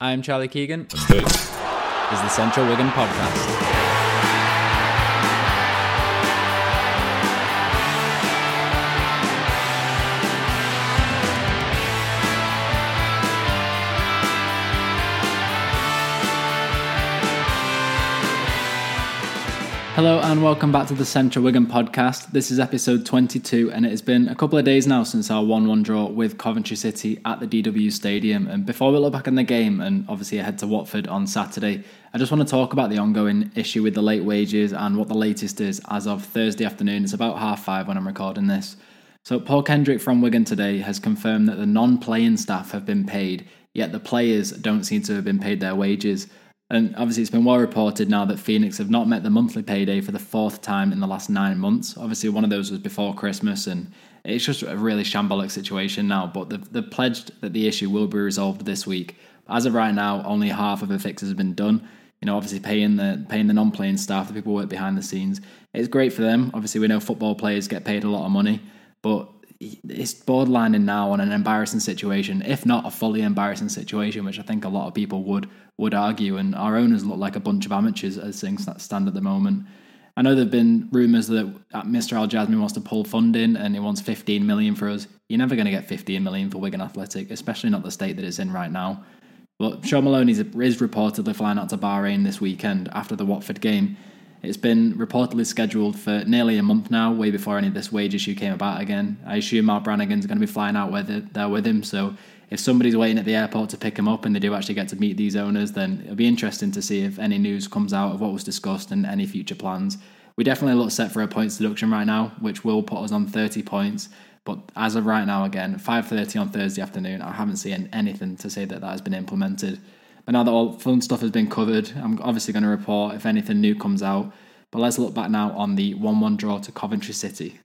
I'm Charlie Keegan. Let's do it. This is the Central Wigan podcast. Hello and welcome back to the Central Wigan podcast. This is episode 22, and it has been a couple of days now since our 1 1 draw with Coventry City at the DW Stadium. And before we look back on the game and obviously head to Watford on Saturday, I just want to talk about the ongoing issue with the late wages and what the latest is as of Thursday afternoon. It's about half five when I'm recording this. So, Paul Kendrick from Wigan today has confirmed that the non playing staff have been paid, yet the players don't seem to have been paid their wages. And obviously, it's been well reported now that Phoenix have not met the monthly payday for the fourth time in the last nine months. Obviously, one of those was before Christmas, and it's just a really shambolic situation now. But they've, they've pledged that the issue will be resolved this week. As of right now, only half of the fixes have been done. You know, obviously paying the paying the non-playing staff, the people who work behind the scenes. It's great for them. Obviously, we know football players get paid a lot of money, but it's borderlining now on an embarrassing situation, if not a fully embarrassing situation, which I think a lot of people would would argue. And our owners look like a bunch of amateurs as things stand at the moment. I know there've been rumours that Mr. Al Jasmi wants to pull funding and he wants 15 million for us. You're never going to get 15 million for Wigan Athletic, especially not the state that it's in right now. But Shaun Maloney is reportedly flying out to Bahrain this weekend after the Watford game. It's been reportedly scheduled for nearly a month now, way before any of this wage issue came about again. I assume Mark Brannigan's going to be flying out with it, there with him, so if somebody's waiting at the airport to pick him up and they do actually get to meet these owners, then it'll be interesting to see if any news comes out of what was discussed and any future plans. We definitely look set for a points deduction right now, which will put us on 30 points. But as of right now, again, 5:30 on Thursday afternoon, I haven't seen anything to say that that has been implemented. But now that all fun stuff has been covered, I'm obviously going to report if anything new comes out. But let's look back now on the 1-1 draw to Coventry City.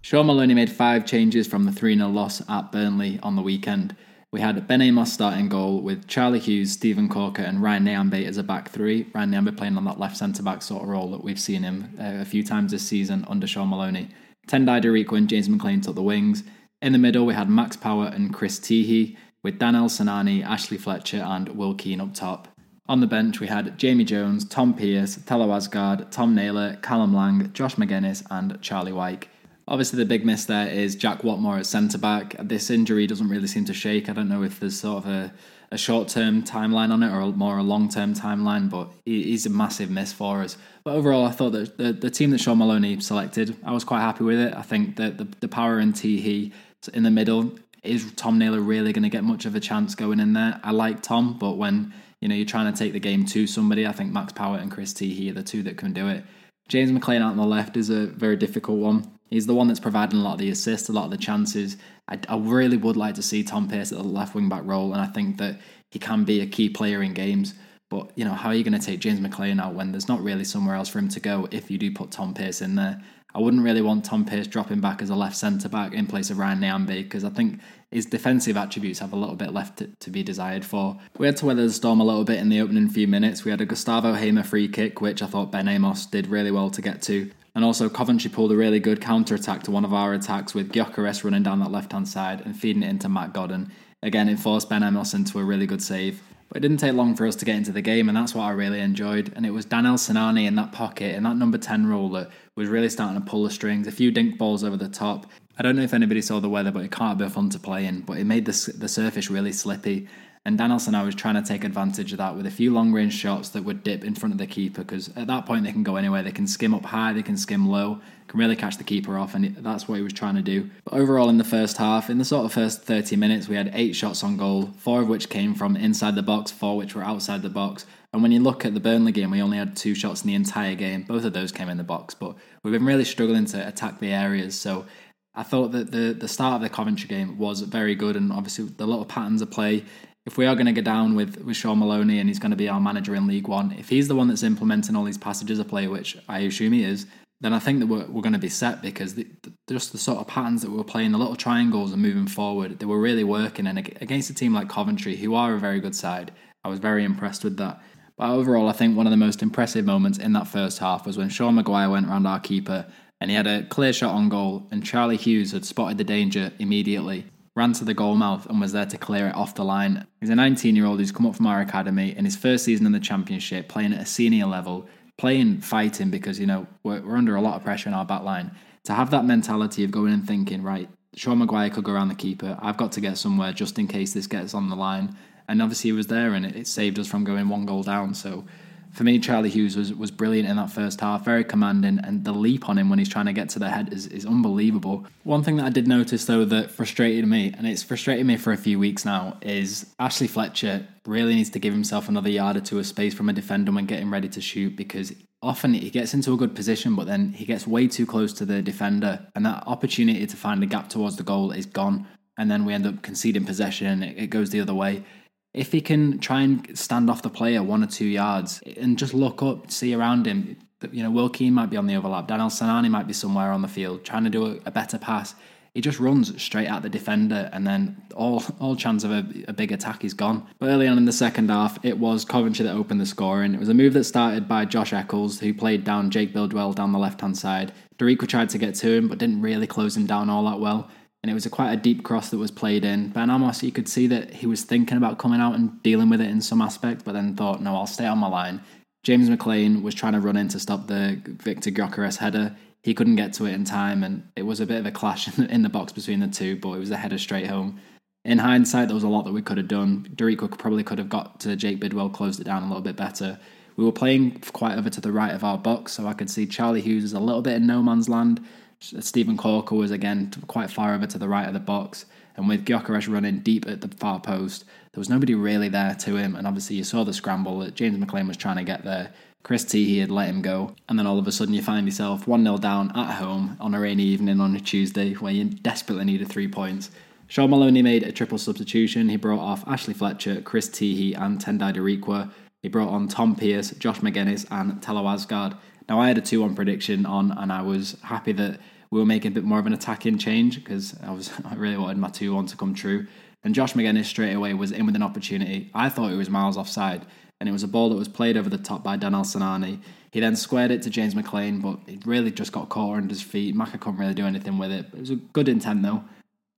Shaun Maloney made five changes from the 3 0 loss at Burnley on the weekend. We had Ben Amos starting goal with Charlie Hughes, Steven Caulker, and Ryan Nyambe as a back three. Ryan Nyambe playing on that left centre back sort of role that we've seen him uh, a few times this season under Shaun Maloney. Tendayi Darikwa and James McClean took the wings. In the middle, we had Max Power and Chris Tiéhi, with Danel Sinani, Ashley Fletcher, and Will Keane up top. On the bench, we had Jamie Jones, Tom Pearce, Thelo Aasgaard, Tom Naylor, Callum Lang, Josh Magennis, and Charlie Wyke. Obviously, the big miss there is Jack Whatmough at centre back. This injury doesn't really seem to shake. I don't know if there's sort of a, a short term timeline on it or more a long term timeline, but he's a massive miss for us. But overall, I thought that the, the team that Shaun Maloney selected, I was quite happy with it. I think that the, the power in Tiéhi in the middle is Tom Naylor really going to get much of a chance going in there? I like Tom, but when you know you're trying to take the game to somebody, I think Max Power and Chris Tiéhi are the two that can do it. James McClean out on the left is a very difficult one. He's the one that's providing a lot of the assists, a lot of the chances. I, I really would like to see Tom Pearce at the left wing back role, and I think that he can be a key player in games. But you know, how are you going to take James McClean out when there's not really somewhere else for him to go if you do put Tom Pearce in there? I wouldn't really want Tom Pearce dropping back as a left centre back in place of Ryan Nyambe because I think his defensive attributes have a little bit left to, to, be desired for. We had to weather the storm a little bit in the opening few minutes. We had a Gustavo Hamer free kick, which I thought Ben Amos did really well to get to. And also, Coventry pulled a really good counter attack to one of our attacks with Gyökeres running down that left hand side and feeding it into Matt Godden. Again, it forced Ben Amos into a really good save. But it didn't take long for us to get into the game, and that's what I really enjoyed. And it was Danel Sinani in that pocket, in that number 10 role, that was really starting to pull the strings. A few dink balls over the top. I don't know if anybody saw the weather, but it can't be fun to play in. But it made the, the surface really slippy. And Danielson, I was trying to take advantage of that with a few long range shots that would dip in front of the keeper because at that point they can go anywhere. They can skim up high, they can skim low, can really catch the keeper off, and that's what he was trying to do. But overall, in the first half, in the sort of first 30 minutes, we had eight shots on goal, four of which came from inside the box, four which were outside the box. And when you look at the Burnley game, we only had two shots in the entire game. Both of those came in the box, but we've been really struggling to attack the areas. So I thought that the the start of the Coventry game was very good, and obviously the little patterns of play if we are going to go down with, with Shaun Maloney and he's going to be our manager in League One, if he's the one that's implementing all these passages of play, which I assume he is, then I think that we're, we're going to be set because the, the, just the sort of patterns that we were playing, the little triangles and moving forward, they were really working. And against a team like Coventry, who are a very good side, I was very impressed with that. But overall, I think one of the most impressive moments in that first half was when Sean Maguire went around our keeper and he had a clear shot on goal, and Charlie Hughes had spotted the danger immediately ran to the goal mouth and was there to clear it off the line. He's a 19 year old who's come up from our academy in his first season in the championship, playing at a senior level, playing fighting because, you know, we're, we're under a lot of pressure in our back line. To have that mentality of going and thinking, right, Sean Maguire could go around the keeper. I've got to get somewhere just in case this gets on the line. And obviously he was there and it, it saved us from going one goal down. So for me, Charlie Hughes was, was brilliant in that first half, very commanding, and the leap on him when he's trying to get to the head is, is unbelievable. One thing that I did notice though that frustrated me, and it's frustrated me for a few weeks now, is Ashley Fletcher really needs to give himself another yard or two of space from a defender when getting ready to shoot because often he gets into a good position, but then he gets way too close to the defender, and that opportunity to find a gap towards the goal is gone. And then we end up conceding possession, it goes the other way if he can try and stand off the player one or two yards and just look up, see around him, you know, Will Keane might be on the overlap, Danel Sinani might be somewhere on the field trying to do a, a better pass. He just runs straight at the defender, and then all all chance of a, a, big attack is gone. But early on in the second half, it was Coventry that opened the scoring. It was a move that started by Josh Eccles, who played down Jake Bidwell down the left hand side. Darikwa tried to get to him, but didn't really close him down all that well and it was a quite a deep cross that was played in. Ben Amos, you could see that he was thinking about coming out and dealing with it in some aspect, but then thought, no, I'll stay on my line. James McClean was trying to run in to stop the Victor Gyökeres header. He couldn't get to it in time, and it was a bit of a clash in the box between the two, but it was a header straight home. In hindsight, there was a lot that we could have done. Darikwa probably could have got to Jake Bidwell, closed it down a little bit better. We were playing quite over to the right of our box, so I could see Charlie Hughes is a little bit in no man's land. Steven Caulker was again quite far over to the right of the box, and with Gyökeres running deep at the far post, there was nobody really there to him. And obviously, you saw the scramble that James McClean was trying to get there. Chris T, had let him go, and then all of a sudden you find yourself 1 0 down at home on a rainy evening on a Tuesday where you desperately needed three points. Shaun Maloney made a triple substitution. He brought off Ashley Fletcher, Chris Tiéhi, and Tendayi Darikwa. He brought on Tom Pearce, Josh Magennis, and Thelo Aasgaard. Now, I had a 2 1 prediction on, and I was happy that we were making a bit more of an attacking change because I was I really wanted my 2 1 to come true. And Josh Magennis straight away was in with an opportunity. I thought it was miles offside, and it was a ball that was played over the top by Danel Sinani. He then squared it to James McClean, but it really just got caught under his feet. Maka couldn't really do anything with it. It was a good intent though.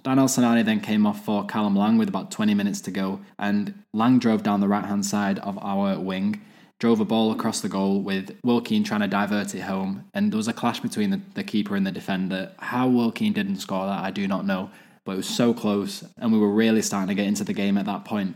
Danel Sinani then came off for Callum Lang with about 20 minutes to go, and Lang drove down the right hand side of our wing drove a ball across the goal with Will Keane trying to divert it home, and there was a clash between the, the keeper and the defender. How Will Keane didn't score that, I do not know, but it was so close, and we were really starting to get into the game at that point.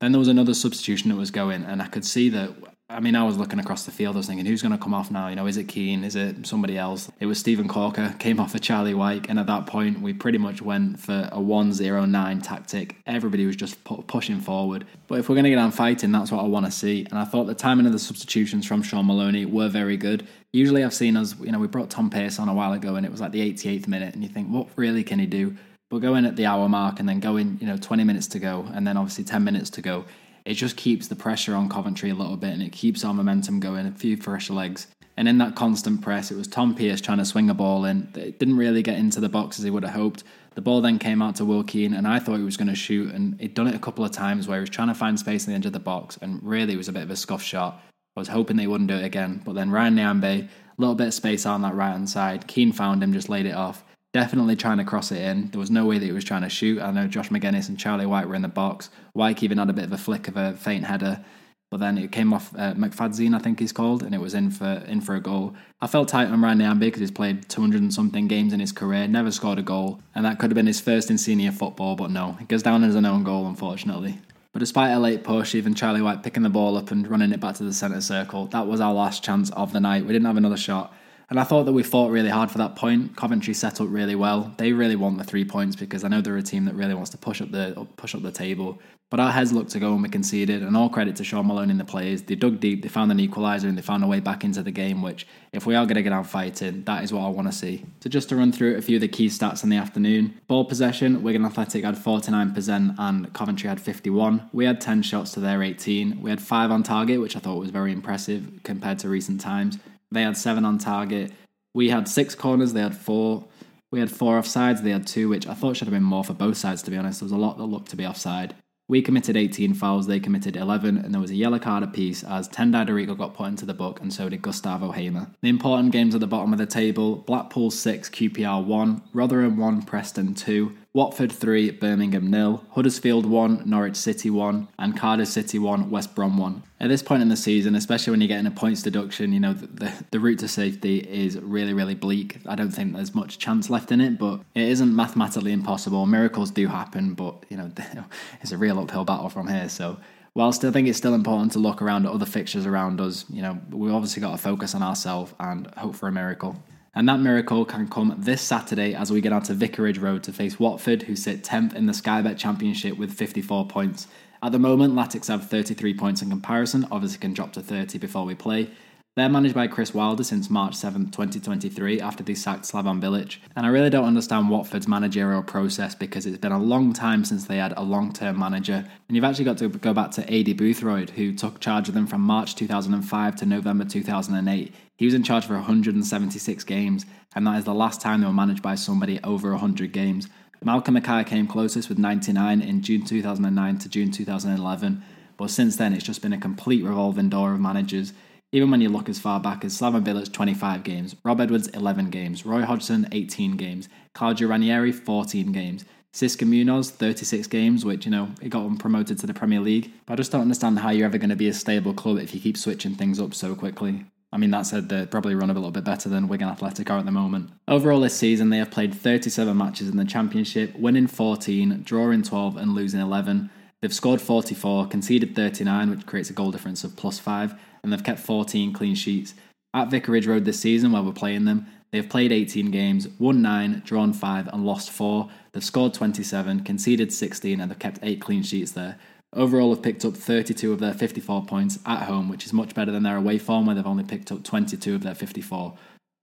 Then there was another substitution that was going, and I could see that I mean, I was looking across the field. I was thinking, who's going to come off now? You know, is it Keane? Is it somebody else? It was Steven Caulker, came off for Charlie Wyke. And at that point, we pretty much went for a 1 0 9 tactic. Everybody was just pu- pushing forward. But if we're going to get on fighting, that's what I want to see. And I thought the timing of the substitutions from Shaun Maloney were very good. Usually I've seen us, you know, we brought Tom Pearce on a while ago and it was like the 88th minute. And you think, what really can he do? But go in at the hour mark and then go in, you know, 20 minutes to go. And then obviously 10 minutes to go it just keeps the pressure on Coventry a little bit and it keeps our momentum going, a few fresh legs. And in that constant press, it was Tom Pearce trying to swing a ball in. It didn't really get into the box as he would have hoped. The ball then came out to Will Keane, and I thought he was going to shoot. And he'd done it a couple of times where he was trying to find space in the edge of the box, and really was a bit of a scuff shot. I was hoping they wouldn't do it again. But then Ryan Nyambe, a little bit of space on that right hand side. Keane found him, just laid it off definitely trying to cross it in. There was no way that he was trying to shoot. I know Josh Magennis and Charlie Wyke were in the box. Wyke even had a bit of a flick of a faint header, but then it came off uh, McFadzean, I think he's called, and it was in for in for a goal. I felt tight on Ryan Nyambe because he's played 200 and something games in his career, never scored a goal, and that could have been his first in senior football, but no, it goes down as an own goal, unfortunately. But despite a late push, even Charlie Wyke picking the ball up and running it back to the centre circle, that was our last chance of the night. We didn't have another shot. And I thought that we fought really hard for that point. Coventry set up really well. They really want the three points because I know they're a team that really wants to push up the push up the table. But our heads looked to go and we conceded. And all credit to Sean Malone and the players. They dug deep, they found an equaliser, and they found a way back into the game. Which, if we are going to get out fighting, that is what I want to see. So just to run through a few of the key stats in the afternoon: ball possession, Wigan Athletic had 49% and Coventry had 51. We had 10 shots to their 18. We had five on target, which I thought was very impressive compared to recent times. They had seven on target. We had six corners. They had four. We had four offsides. They had two, which I thought should have been more for both sides, to be honest. There was a lot that looked to be offside. We committed 18 fouls, they committed 11, and there was a yellow card apiece as Tendayi Darikwa got put into the book, and so did Gustavo Hamer. The important games at the bottom of the table Blackpool 6, QPR 1, Rotherham 1, Preston 2, Watford 3, Birmingham nil, Huddersfield 1, Norwich City 1, and Cardiff City 1, West Brom 1. At this point in the season, especially when you're getting a points deduction, you know, the, the, the route to safety is really, really bleak. I don't think there's much chance left in it, but it isn't mathematically impossible. Miracles do happen, but, you know, it's a real uphill battle from here. So, whilst I think it's still important to look around at other fixtures around us, you know, we've obviously got to focus on ourselves and hope for a miracle. And that miracle can come this Saturday as we get out to Vicarage Road to face Watford, who sit 10th in the Sky Bet Championship with 54 points. At the moment, Latics have 33 points in comparison, obviously can drop to 30 before we play. They're managed by Chris Wilder since March 7, 2023, after they sacked Slaven Bilic. And I really don't understand Watford's managerial process because it's been a long time since they had a long term manager. And you've actually got to go back to Aidy Boothroyd, who took charge of them from March 2005 to November 2008. He was in charge for 176 games, and that is the last time they were managed by somebody over 100 games. Malcolm Mackay came closest with 99 in June 2009 to June 2011, but since then it's just been a complete revolving door of managers. Even when you look as far back as Slaven Bilic 25 games, Rob Edwards 11 games, Roy Hodgson 18 games, Claudio Ranieri 14 games, Xisco Munoz 36 games, which you know it got them promoted to the Premier League. But I just don't understand how you're ever going to be a stable club if you keep switching things up so quickly. I mean, that said, they probably run a little bit better than Wigan Athletic are at the moment. Overall, this season, they have played 37 matches in the Championship, winning 14, drawing 12, and losing 11. They've scored 44, conceded 39, which creates a goal difference of plus 5, and they've kept 14 clean sheets. At Vicarage Road this season, while we're playing them, they've played 18 games, won 9, drawn 5, and lost 4. They've scored 27, conceded 16, and they've kept 8 clean sheets there. Overall, have picked up 32 of their 54 points at home, which is much better than their away form, where they've only picked up 22 of their 54.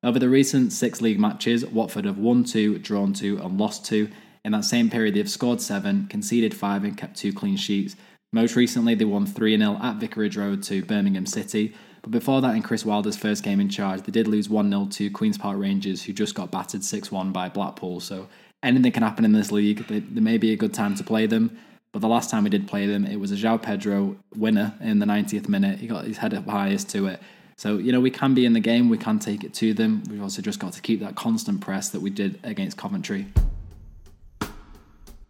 Over the recent six league matches, Watford have won two, drawn two, and lost two. In that same period, they've scored seven, conceded five, and kept two clean sheets. Most recently, they won 3 0 at Vicarage Road to Birmingham City. But before that, in Chris Wilder's first game in charge, they did lose 1 0 to Queen's Park Rangers, who just got battered 6 1 by Blackpool. So anything can happen in this league. There may be a good time to play them. But the last time we did play them, it was a João Pedro winner in the 90th minute. He got his head up highest to it. So, you know, we can be in the game, we can take it to them. We've also just got to keep that constant press that we did against Coventry.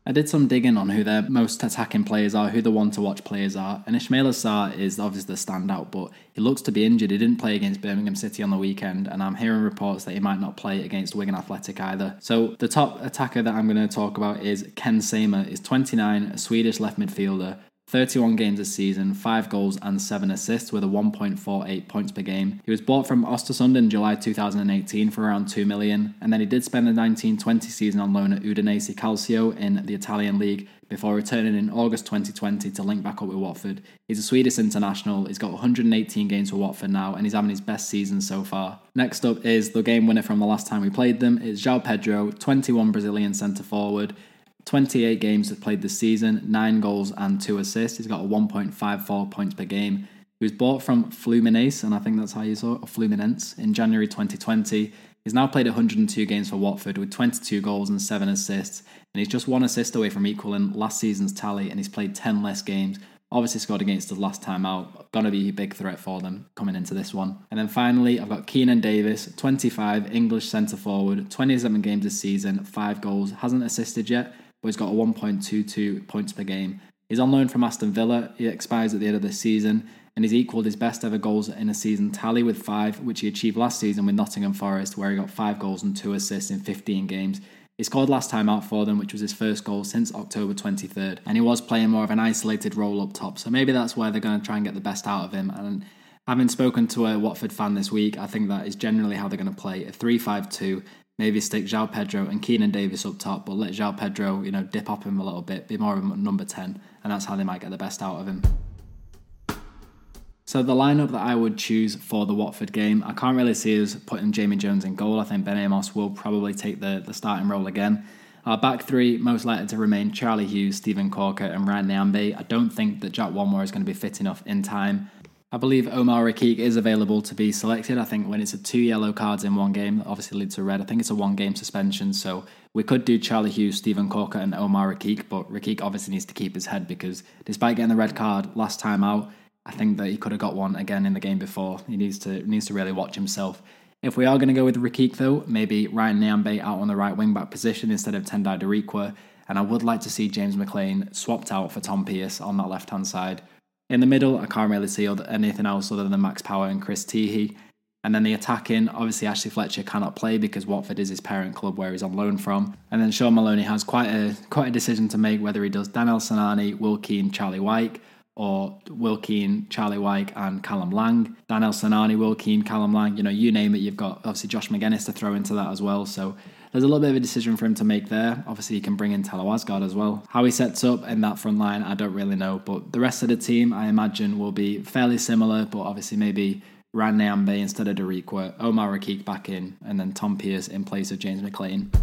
I did some digging on who their most attacking players are, who the one to watch players are, and Ismaila Sarr is obviously the standout, but he looks to be injured. He didn't play against Birmingham City on the weekend, and I'm hearing reports that he might not play against Wigan Athletic either. So the top attacker that I'm going to talk about is Ken Sema, He's 29, a Swedish left midfielder 31 games this season, 5 goals and 7 assists with a 1.48 points per game. He was bought from Ostersund in July 2018 for around 2 million, and then he did spend the 1920 season on loan at Udinese Calcio in the Italian league before returning in August 2020 to link back up with Watford. He's a Swedish international, he's got 118 games for Watford now, and he's having his best season so far. Next up is the game winner from the last time we played them. It's João Pedro, 21 Brazilian centre forward. 28 games have played this season, 9 goals and 2 assists. He's got a 1.54 points per game. He was bought from Fluminense, and I think that's how you saw it, Fluminense, in January 2020. He's now played 102 games for Watford with 22 goals and 7 assists, and he's just one assist away from equaling last season's tally, and he's played 10 less games. Obviously scored against us last time out. Gonna be a big threat for them coming into this one. And then finally, I've got Keinan Davis, 25, English centre forward, 27 games this season, 5 goals, hasn't assisted yet, but he's got a 1.22 points per game. He's on loan from Aston Villa. He expires at the end of this season, and he's equalled his best ever goals in a season tally with five, which he achieved last season with Nottingham Forest, where he got five goals and two assists in 15 games. He scored last time out for them, which was his first goal since October 23rd, and he was playing more of an isolated role up top. So maybe that's where they're going to try and get the best out of him. And having spoken to a Watford fan this week, I think that is generally how they're going to play a 3 5 2 maybe stick João Pedro and Keinan Davis up top, but let João Pedro, you know, dip up him a little bit, be more of a number 10, and that's how they might get the best out of him. So the lineup that I would choose for the Watford game, I can't really see us putting Jamie Jones in goal. I think Ben Amos will probably take the, the starting role again. Our back three, most likely to remain Charlie Hughes, Steven Caulker, and Ryan Nyambe. I don't think that Jack Whatmough is going to be fit enough in time I believe Omar Rekik is available to be selected. I think when it's a two yellow cards in one game, obviously leads to red. I think it's a one game suspension. So we could do Charlie Hughes, Steven Caulker, and Omar Rekik, but Rekik obviously needs to keep his head because despite getting the red card last time out, I think that he could have got one again in the game before. He needs to needs to really watch himself. If we are going to go with Rekik though, maybe Ryan Nyambe out on the right wing back position instead of Tendayi Darikwa. And I would like to see James McClean swapped out for Tom Pearce on that left hand side. In the middle, I can't really see anything else other than Max Power and Chris Tiéhi. And then the attacking, obviously Ashley Fletcher cannot play because Watford is his parent club where he's on loan from. And then Shaun Maloney has quite a quite a decision to make whether he does Danel Sinani, Will Keane, Charlie Wyke, or Will Keane, Charlie Wyke, and Callum Lang. Danel Sinani, Will Keane, Callum Lang, you know, you name it, you've got obviously Josh Magennis to throw into that as well. So there's a little bit of a decision for him to make there. Obviously, he can bring in Thelo Aasgaard as well. How he sets up in that front line, I don't really know. But the rest of the team, I imagine, will be fairly similar, but obviously maybe Ran Nyambe instead of Darikwa, Omar Rekik back in, and then Tom Pearce in place of James McClean.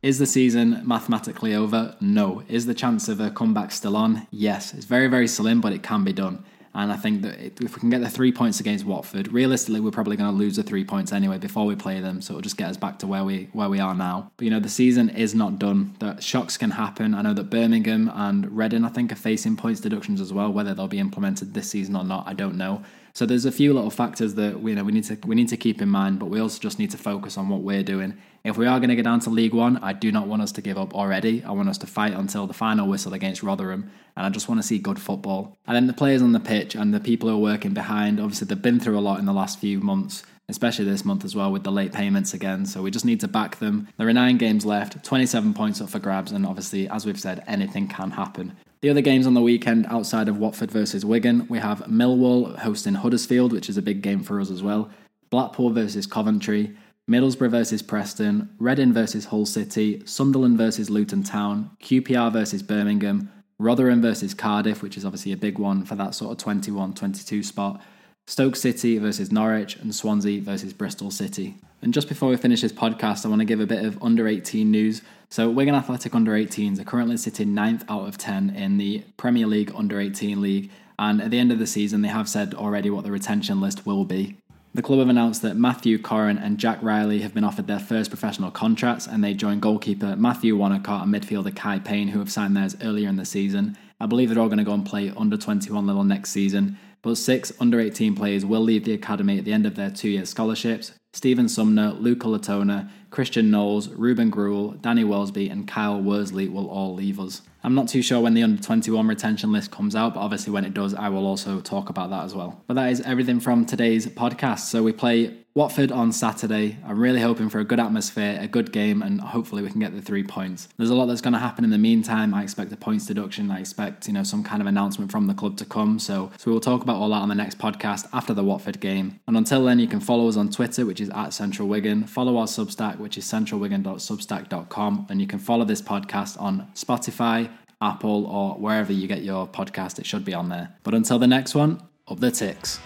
Is the season mathematically over? No. Is the chance of a comeback still on? Yes. It's very, very slim, but it can be done. And I think that if we can get the three points against Watford, realistically, we're probably going to lose the three points anyway before we play them. So it'll just get us back to where we where we are now. But you know, the season is not done. The shocks can happen. I know that Birmingham and Reading, I think, are facing points deductions as well. Whether they'll be implemented this season or not, I don't know. So there's a few little factors that you know we need to we need to keep in mind, but we also just need to focus on what we're doing. If we are going to get down to League One, I do not want us to give up already. I want us to fight until the final whistle against Rotherham, and I just want to see good football. And then the players on the pitch and the people who are working behind, obviously they've been through a lot in the last few months especially this month as well with the late payments again. So we just need to back them. There are nine games left, 27 points up for grabs, and obviously, as we've said, anything can happen. The other games on the weekend outside of Watford versus Wigan, we have Millwall hosting Huddersfield, which is a big game for us as well. Blackpool versus Coventry, Middlesbrough versus Preston, Reading versus Hull City, Sunderland versus Luton Town, QPR versus Birmingham, Rotherham versus Cardiff, which is obviously a big one for that sort of 21 22 spot, Stoke City versus Norwich, and Swansea versus Bristol City. And just before we finish this podcast, I want to give a bit of under 18 news. So, Wigan Athletic under 18s are currently sitting 9th out of 10 in the Premier League under 18 league. And at the end of the season, they have said already what the retention list will be. The club have announced that Matthew Corrin and Jack Riley have been offered their first professional contracts, and they join goalkeeper Matthew Wanacott and midfielder Kai Payne, who have signed theirs earlier in the season. I believe they're all going to go and play under 21 level next season but six under 18 players will leave the academy at the end of their two year scholarships. Stephen Sumner, Luca Latona, Christian Knowles, Ruben Gruel, Danny Welsby, and Kyle Worsley will all leave us. I'm not too sure when the under 21 retention list comes out, but obviously when it does, I will also talk about that as well. But that is everything from today's podcast. So we play Watford on Saturday. I'm really hoping for a good atmosphere, a good game, and hopefully we can get the three points. There's a lot that's going to happen in the meantime. I expect a points deduction. I expect you know some kind of announcement from the club to come. So so we will talk about all that on the next podcast after the Watford game. And until then, you can follow us on Twitter, which is at Central Wigan. Follow our Substack, which is centralwigan.substack.com, and you can follow this podcast on Spotify, Apple, or wherever you get your podcast. It should be on there. But until the next one, up the ticks.